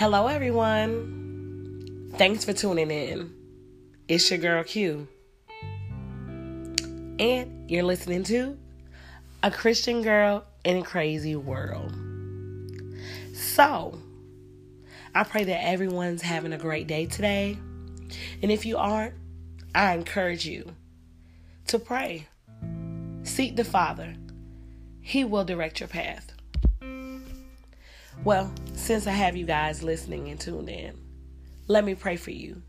Hello, everyone. Thanks for tuning in. It's your girl Q. And you're listening to A Christian Girl in a Crazy World. So, I pray that everyone's having a great day today. And if you aren't, I encourage you to pray. Seek the Father, He will direct your path. Well, since I have you guys listening and tuned in, let me pray for you.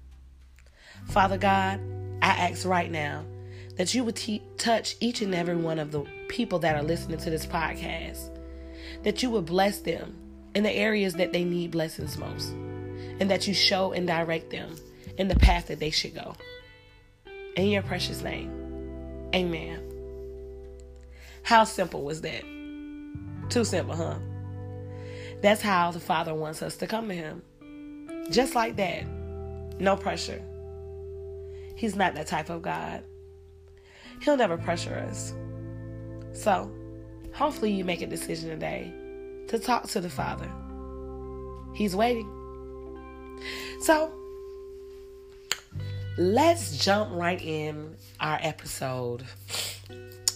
Father God, I ask right now that you would touch each and every one of the people that are listening to this podcast, that you would bless them in the areas that they need blessings most, and that you show and direct them in the path that they should go. In your precious name, amen. How simple was that? Too simple, huh? That's how the Father wants us to come to Him. Just like that. No pressure. He's not that type of God. He'll never pressure us. So, hopefully, you make a decision today to talk to the Father. He's waiting. So, let's jump right in our episode.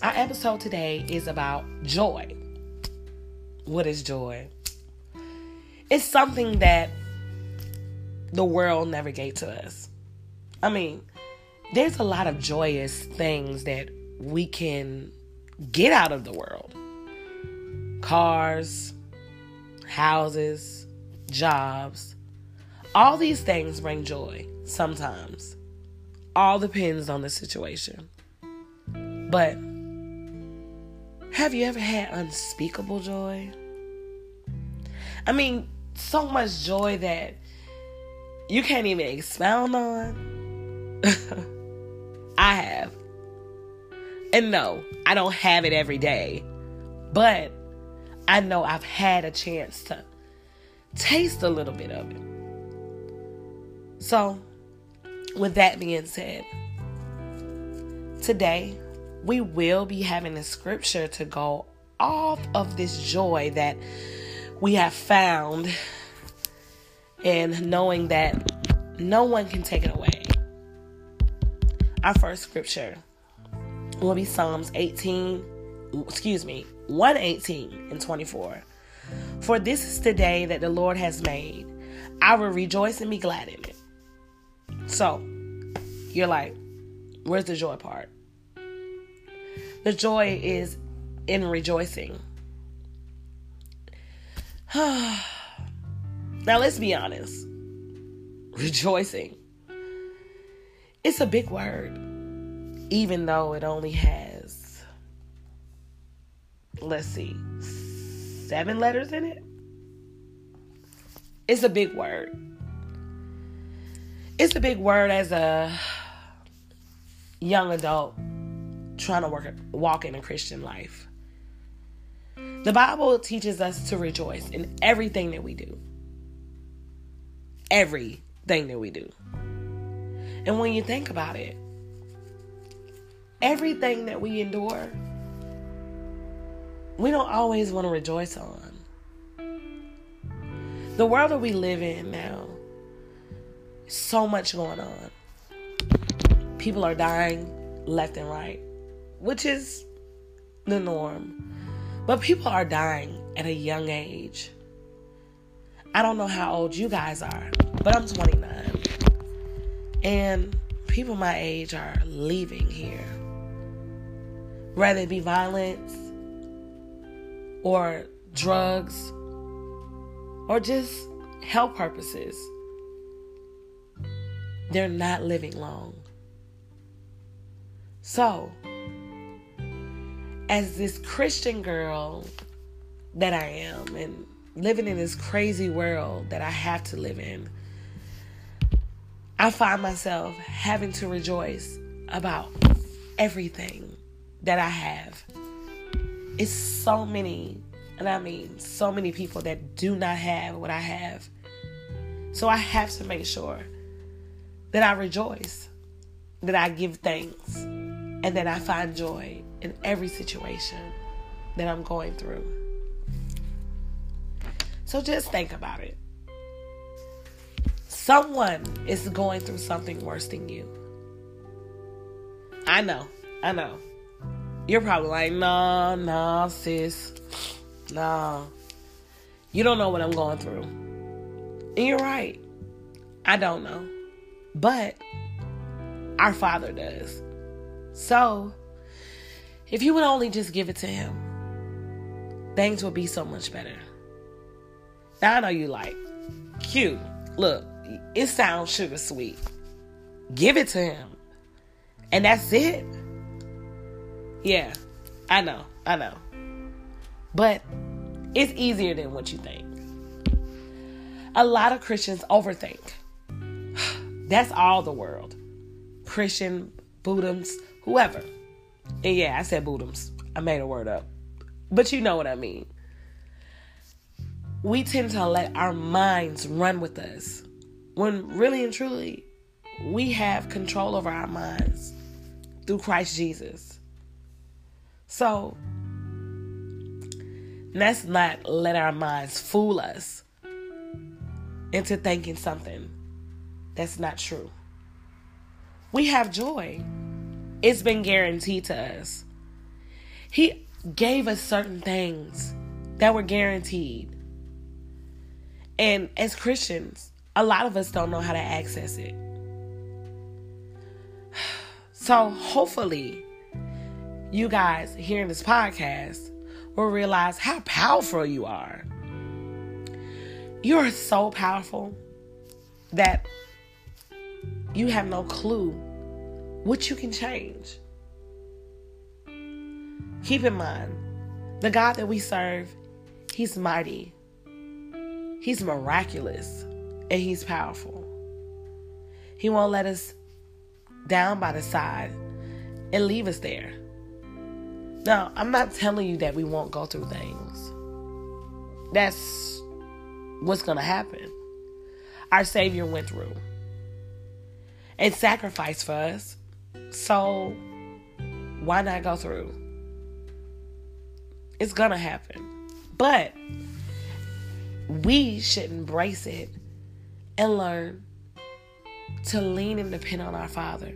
Our episode today is about joy. What is joy? It's something that the world never gave to us. I mean, there's a lot of joyous things that we can get out of the world cars, houses, jobs. All these things bring joy sometimes. All depends on the situation. But have you ever had unspeakable joy? I mean, so much joy that you can't even expound on. I have. And no, I don't have it every day. But I know I've had a chance to taste a little bit of it. So, with that being said, today we will be having a scripture to go off of this joy that we have found and knowing that no one can take it away. Our first scripture will be Psalms 18, excuse me, 118 and 24. For this is the day that the Lord has made. I will rejoice and be glad in it. So, you're like, where's the joy part? The joy is in rejoicing. now, let's be honest. Rejoicing. It's a big word, even though it only has, let's see, seven letters in it. It's a big word. It's a big word as a young adult trying to work walk in a Christian life. The Bible teaches us to rejoice in everything that we do. Everything that we do. And when you think about it, everything that we endure, we don't always want to rejoice on. The world that we live in now, so much going on. People are dying left and right, which is the norm. But people are dying at a young age. I don't know how old you guys are, but I'm 29. And people my age are leaving here. Whether it be violence or drugs or just health purposes, they're not living long. So, as this Christian girl that I am and living in this crazy world that I have to live in, I find myself having to rejoice about everything that I have. It's so many, and I mean so many people that do not have what I have. So I have to make sure that I rejoice, that I give thanks, and that I find joy in every situation that I'm going through. So just think about it. Someone is going through something worse than you. I know. I know. You're probably like, nah, nah, sis. Nah. You don't know what I'm going through. And you're right. I don't know. But our Father does. So, if you would only just give it to Him, things would be so much better. Now I know you like, cute. Look, it sounds sugar sweet. Give it to Him. And that's it. Yeah, I know. I know. But it's easier than what you think. A lot of Christians overthink. That's all the world. Christian, Buddhams, whoever. And yeah, I said Buddhams. I made a word up. But you know what I mean. We tend to let our minds run with us when really and truly we have control over our minds through Christ Jesus. So let's not let our minds fool us into thinking something that's not true. We have joy. It's been guaranteed to us. He gave us certain things that were guaranteed. And as Christians, a lot of us don't know how to access it. So hopefully, you guys hearing this podcast will realize how powerful you are. You are so powerful that you have no clue what you can change. Keep in mind, the God that we serve, He's mighty, He's miraculous, and He's powerful. He won't let us down by the side and leave us there. Now, I'm not telling you that we won't go through things. That's what's going to happen. Our Savior went through and sacrificed for us. So, why not go through? It's to happen. But we should embrace it and learn to lean and depend on our Father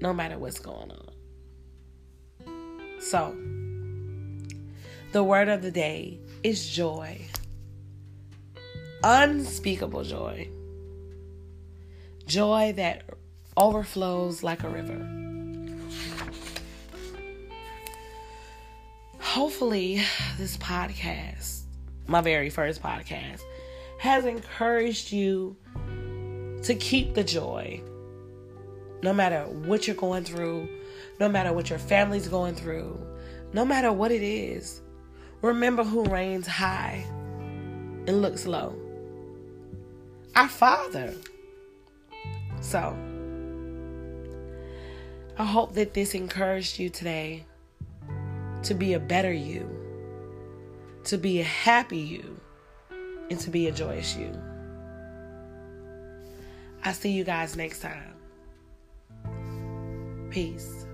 no matter what's going on. So, the word of the day is joy. Unspeakable joy. Joy that overflows like a river. Hopefully, this podcast, my very first podcast, has encouraged you to keep the joy. No matter what you're going through, no matter what your family's going through, no matter what it is, remember who reigns high and looks low. Our Father. So, I hope that this encouraged you today to be a better you, to be a happy you, and to be a joyous you. I'll see you guys next time. Peace.